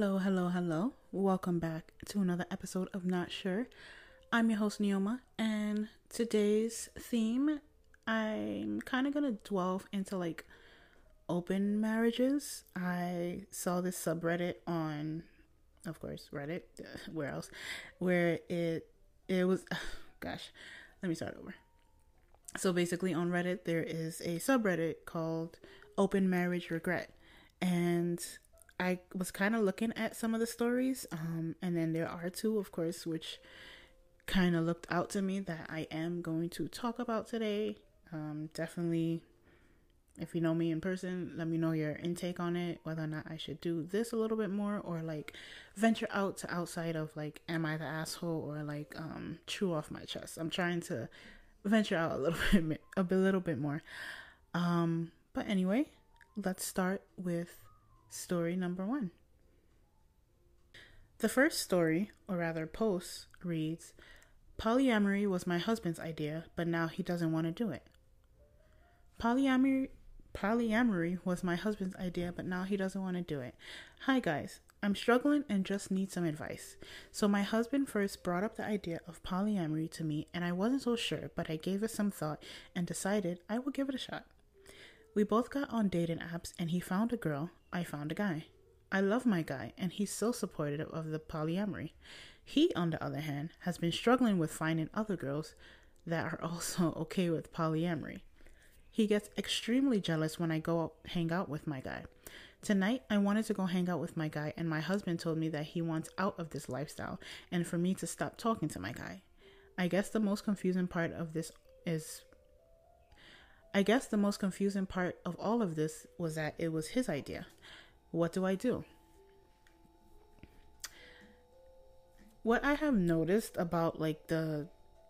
Hello, hello, hello. Welcome back to another episode of Not Sure. I'm your host, Neoma, and today's theme, I'm kind of going to delve into like open marriages. I saw this subreddit on, of course, Reddit, where else, where it, it was, gosh, let me start over. So basically, on Reddit, there is a subreddit called Open Marriage Regret. And I was kind of looking at some of the stories, um, and then there are two, of course, which kind of looked out to me that I am going to talk about today. Um, definitely, if you know me in person, let me know your intake on it, whether or not I should do this a little bit more or like venture out to outside of like, am I the asshole or like um, True Off My Chest. I'm trying to venture out a little bit, a little bit more. Um, but anyway, let's start with story number one. The first story, or rather post, reads Polyamory was my husband's idea, but now he doesn't want to do it. Polyamory polyamory was my husband's idea, but now he doesn't want to do it. Hi guys, I'm struggling and just need some advice. So my husband first brought up the idea of polyamory to me and I wasn't so sure, but I gave it some thought and decided I would give it a shot. We both got on dating apps and he found a girl, I found a guy. I love my guy and he's so supportive of the polyamory. He, on the other hand, has been struggling with finding other girls that are also okay with polyamory. He gets extremely jealous when I go hang out with my guy. Tonight, I wanted to go hang out with my guy, and my husband told me that he wants out of this lifestyle and for me to stop talking to my guy. I guess the most confusing part of this is I guess the most confusing part of all of this was that it was his idea. What do I do? What I have noticed about like the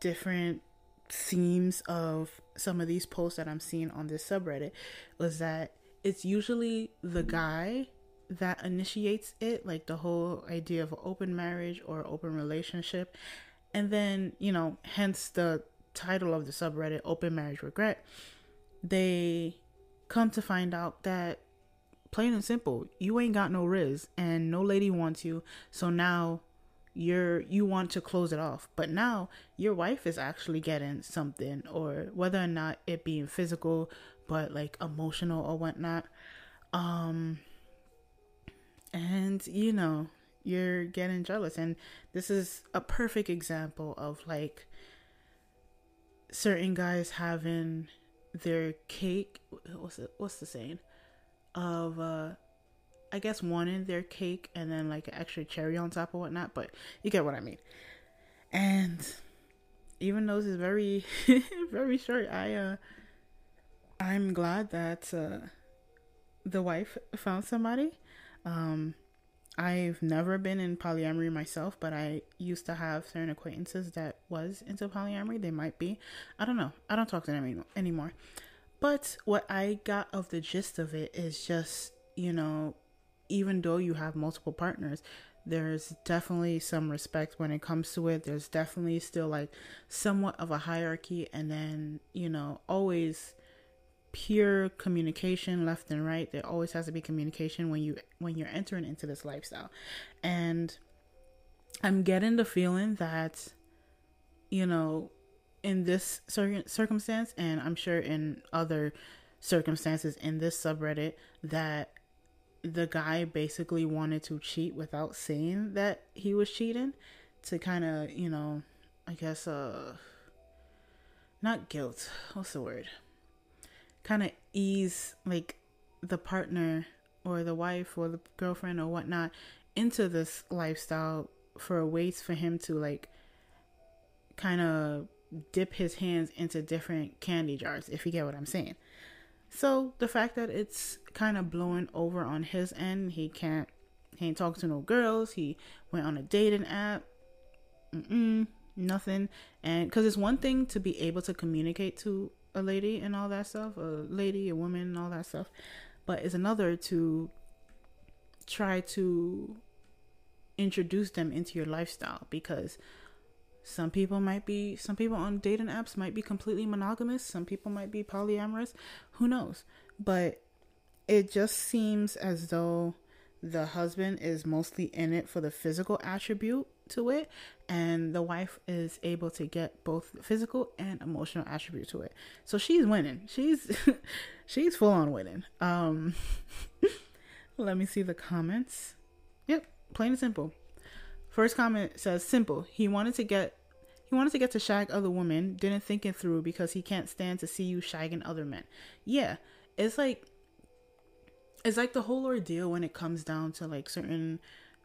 different themes of some of these posts that I'm seeing on this subreddit was that it's usually the guy that initiates it, like the whole idea of open marriage or open relationship. And then, you know, hence the title of the subreddit, Open Marriage Regret they come to find out that plain and simple, you ain't got no riz and no lady wants you. So now you're you want to close it off. But now your wife is actually getting something or whether or not it being physical but like emotional or whatnot. Um and you know, you're getting jealous and this is a perfect example of like certain guys having their cake what's it what's the saying of uh I guess wanting their cake and then like an extra cherry on top or whatnot, but you get what I mean. And even though this is very very short, I uh I'm glad that uh the wife found somebody. Um I've never been in polyamory myself, but I used to have certain acquaintances that was into polyamory. They might be. I don't know. I don't talk to them anymore. But what I got of the gist of it is just, you know, even though you have multiple partners, there's definitely some respect when it comes to it. There's definitely still like somewhat of a hierarchy, and then, you know, always pure communication left and right. There always has to be communication when you when you're entering into this lifestyle. And i'm getting the feeling that you know in this certain circumstance and i'm sure in other circumstances in this subreddit that the guy basically wanted to cheat without saying that he was cheating to kind of you know i guess uh not guilt. What's the word kind of ease like the partner or the wife or the girlfriend or whatnot into this lifestyle for a ways for him to like kind of dip his hands into different candy jars if you get what i'm saying. So the fact that it's kind of blowing over on his end he can't he ain't talking to no girls he went on a dating app nothing. And because it's one thing to be able to communicate to a lady and all that stuff, a lady, a woman, and all that stuff. But it's another to try to introduce them into your lifestyle because some people might be some people on dating apps might be completely monogamous some people might be polyamorous who knows but it just seems as though the husband is mostly in it for the physical attribute to it and the wife is able to get both physical and emotional attribute to it. So she's winning. She's she's full on winning. Um let me see the comments. Yep plain and simple. First comment says simple. He wanted to get he wanted to get to shag other women. Didn't think it through because he can't stand to see you shagging other men. Yeah it's like it's like the whole ordeal when it comes down to like certain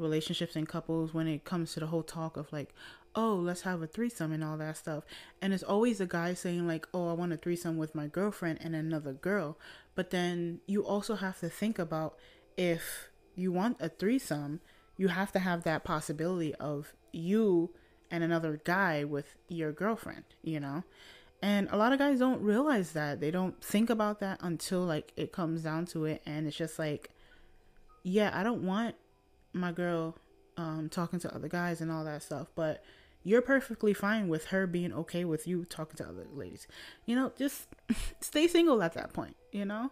relationships and couples when it comes to the whole talk of like oh let's have a threesome and all that stuff. And it's always a guy saying like oh i want a threesome with my girlfriend and another girl. But then you also have to think about if you want a threesome you have to have that possibility of you and another guy with your girlfriend you know? And a lot of guys don't realize that. They don't think about that until like it comes down to it. And it's just like yeah, I don't want my girl um talking to other guys and all that stuff, but you're perfectly fine with her being okay with you talking to other ladies. You know, just stay single at that point, you know?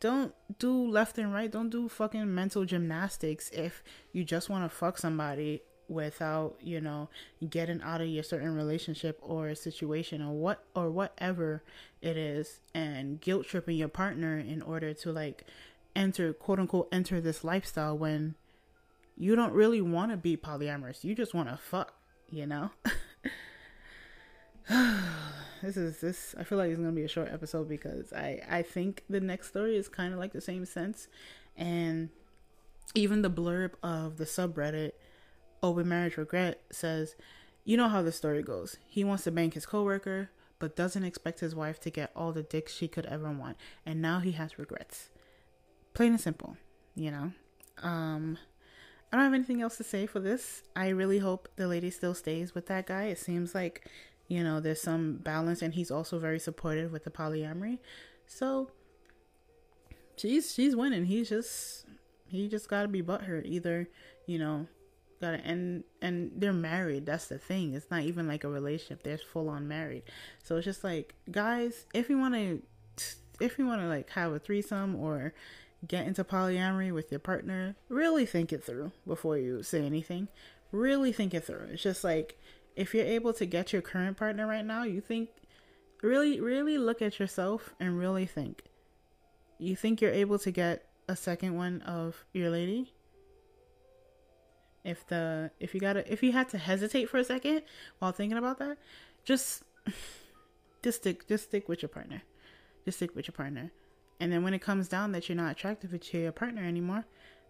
Don't do left and right. Don't do fucking mental gymnastics if you just want to fuck somebody without you know getting out of your certain relationship or situation or what or whatever it is and guilt tripping your partner in order to like enter quote unquote enter this lifestyle when you don't really want to be polyamorous you just want to fuck you know this is this i feel like it's gonna be a short episode because i i think the next story is kind of like the same sense and even the blurb of the subreddit Open Marriage Regret says, You know how the story goes. He wants to bank his coworker, but doesn't expect his wife to get all the dicks she could ever want. And now he has regrets. Plain and simple, you know? Um, I don't have anything else to say for this. I really hope the lady still stays with that guy. It seems like, you know, there's some balance and he's also very supportive with the polyamory. So she's she's winning. He's just he just gotta be butthurt. Either, you know, got it and and they're married that's the thing it's not even like a relationship they're full on married so it's just like guys if you want to if you want to like have a threesome or get into polyamory with your partner really think it through before you say anything. Really think it through. It's just like if you're able to get your current partner right now you think really really look at yourself and really think. You think you're able to get a second one of your lady? If the if you gotta if you had to hesitate for a second while thinking about that just just stick just stick with your partner. Just stick with your partner and then when it comes down that you're not attracted to your partner anymore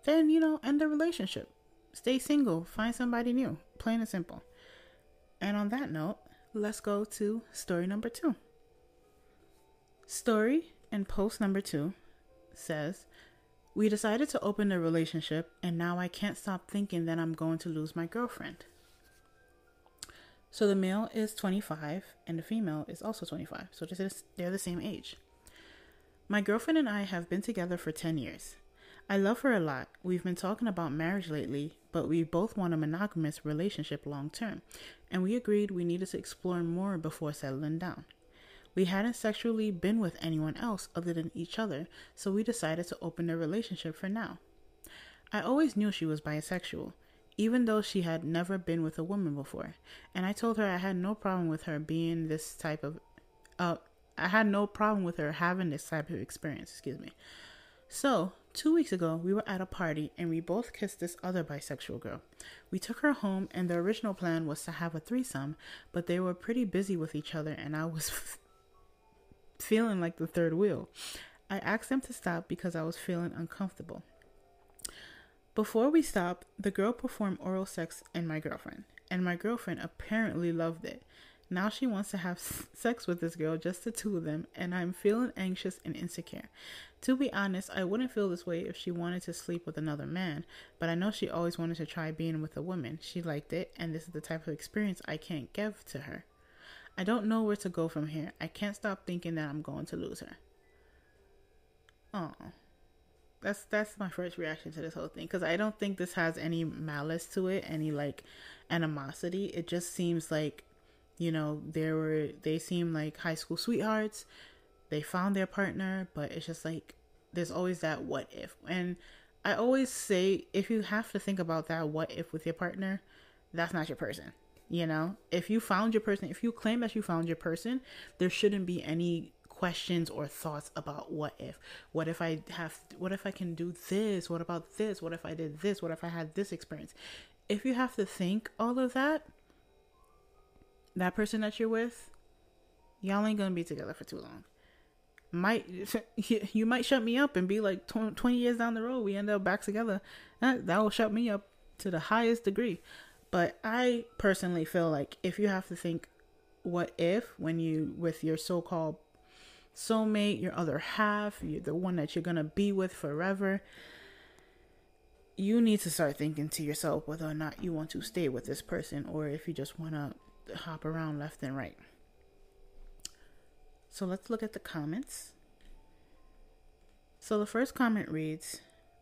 then you know end the relationship stay single find somebody new plain and simple and on that note let's go to story number two story and post number two says we decided to open a relationship, and now I can't stop thinking that I'm going to lose my girlfriend. So the male is 25 and the female is also 25. So they're the same age. My girlfriend and I have been together for 10 years. I love her a lot. We've been talking about marriage lately, but we both want a monogamous relationship long term, and we agreed we needed to explore more before settling down. We hadn't sexually been with anyone else other than each other, so we decided to open a relationship for now. I always knew she was bisexual, even though she had never been with a woman before, and I told her I had no problem with her being this type of uh I had no problem with her having this type of experience, excuse me. So, two weeks ago, we were at a party and we both kissed this other bisexual girl. We took her home, and the original plan was to have a threesome, but they were pretty busy with each other, and I was feeling like the third wheel. I asked them to stop because I was feeling uncomfortable. Before we stopped, the girl performed oral sex in my girlfriend, and my girlfriend apparently loved it. Now she wants to have sex with this girl, just the two of them, and I'm feeling anxious and insecure. To be honest, I wouldn't feel this way if she wanted to sleep with another man, but I know she always wanted to try being with a woman. She liked it, and this is the type of experience I can't give to her. I don't know where to go from here. I can't stop thinking that I'm going to lose her. Oh. That's that's my first reaction to this whole thing cuz I don't think this has any malice to it, any like animosity. It just seems like you know, there were they seem like high school sweethearts. They found their partner, but it's just like there's always that what if. And I always say if you have to think about that what if with your partner, that's not your person. You know, if you found your person, if you claim that you found your person, there shouldn't be any questions or thoughts about what if. What if I have what if I can do this? What about this? What if I did this? What if I had this experience? If you have to think all of that, that person that you're with, y'all ain't gonna be together for too long. Might you might shut me up and be like 20 years down the road, we end up back together. That that will shut me up to the highest degree. But I personally feel like if you have to think, what if when you with your so-called soulmate, your other half, the one that you're gonna be with forever, you need to start thinking to yourself whether or not you want to stay with this person or if you just want to hop around left and right. So let's look at the comments. So the first comment reads,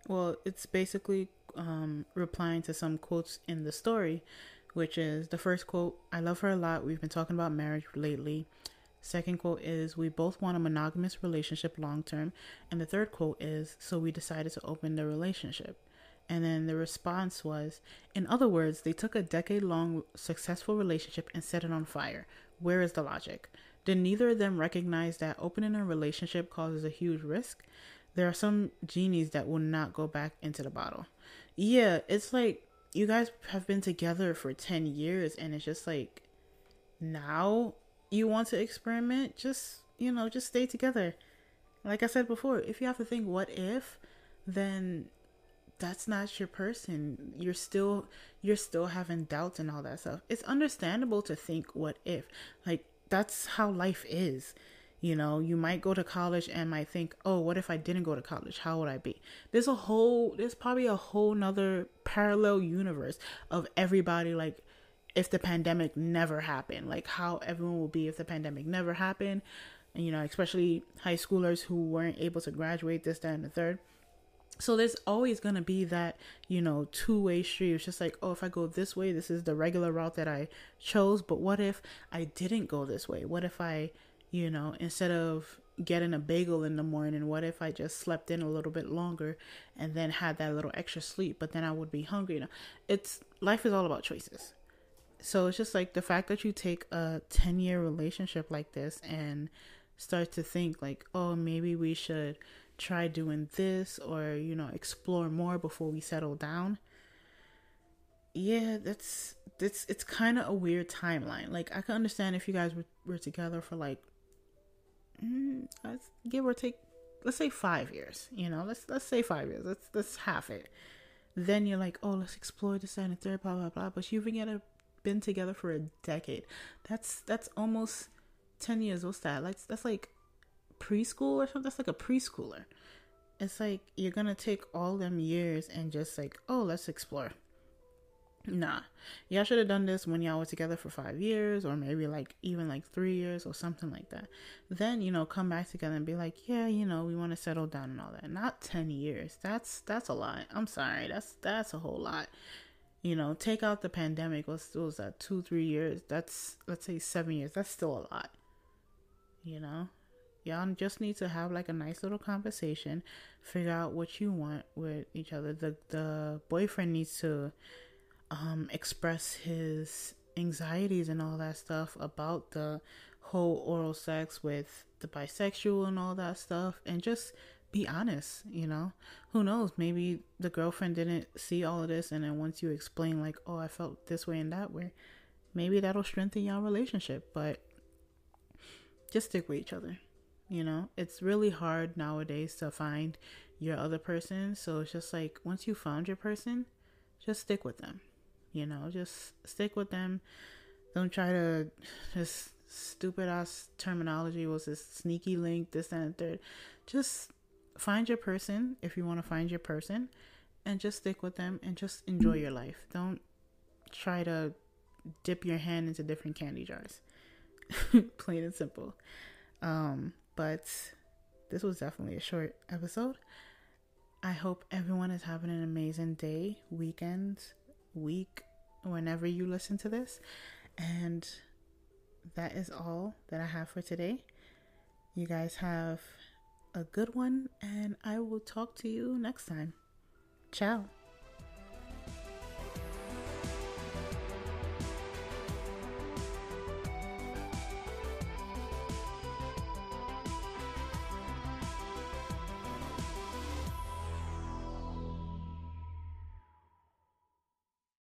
well, it's basically um, replying to some quotes in the story, which is the first quote, I love her a lot. We've been talking about marriage lately. Second quote is, We both want a monogamous relationship long term. And the third quote is, So we decided to open the relationship. And then the response was, In other words, they took a decade long successful relationship and set it on fire. Where is the logic? Did neither of them recognize that opening a relationship causes a huge risk? There are some genies that will not go back into the bottle. Yeah, it's like you guys have been together for 10 years and it's just like now you want to experiment, just, you know, just stay together. Like I said before, if you have to think what if, then that's not your person. You're still you're still having doubts and all that stuff. It's understandable to think what if. Like that's how life is. You know, you might go to college and might think, oh, what if I didn't go to college? How would I be? There's a whole, there's probably a whole nother parallel universe of everybody, like, if the pandemic never happened, like how everyone will be if the pandemic never happened. And, you know, especially high schoolers who weren't able to graduate this, that, and the third. So there's always going to be that, you know, two way street. It's just like, oh, if I go this way, this is the regular route that I chose. But what if I didn't go this way? What if I, you know, instead of getting a bagel in the morning, what if I just slept in a little bit longer and then had that little extra sleep, but then I would be hungry? You know, it's life is all about choices. So it's just like the fact that you take a 10 year relationship like this and start to think, like, oh, maybe we should try doing this or you know explore more before we settle down. Yeah that's that's it's kind of a weird timeline. Like i can understand if you guys were, were together for like mm, let's give or take let's say five years you know? Let's let's say five years. Let's let's half it. Then you're like oh let's explore this and the third blah blah blah. But you've been, been together for a decade. That's that's almost 10 years. What's that? Like that's like preschool or something. That's like a preschooler. It's like you're gonna take all them years and just like, oh, let's explore. Nah, y'all should have done this when y'all were together for five years, or maybe like even like three years or something like that. Then you know, come back together and be like, yeah, you know, we want to settle down and all that. Not ten years. That's that's a lot. I'm sorry. That's that's a whole lot. You know, take out the pandemic. What's was that? Two three years. That's let's say seven years. That's still a lot. You know, y'all just need to have like a nice little conversation figure out what you want with each other. The the boyfriend needs to um express his anxieties and all that stuff about the whole oral sex with the bisexual and all that stuff and just be honest you know? Who knows? Maybe the girlfriend didn't see all of this and then once you explain like oh i felt this way and that way maybe that'll strengthen your relationship but just stick with each other you know, it's really hard nowadays to find your other person. So it's just like once you found your person, just stick with them. You know, just stick with them. Don't try to just stupid ass terminology was this sneaky link, this and third. Just find your person if you want to find your person and just stick with them and just enjoy your life. Don't try to dip your hand into different candy jars. Plain and simple. Um but this was definitely a short episode. I hope everyone is having an amazing day, weekend, week, whenever you listen to this. And that is all that I have for today. You guys have a good one, and I will talk to you next time. Ciao.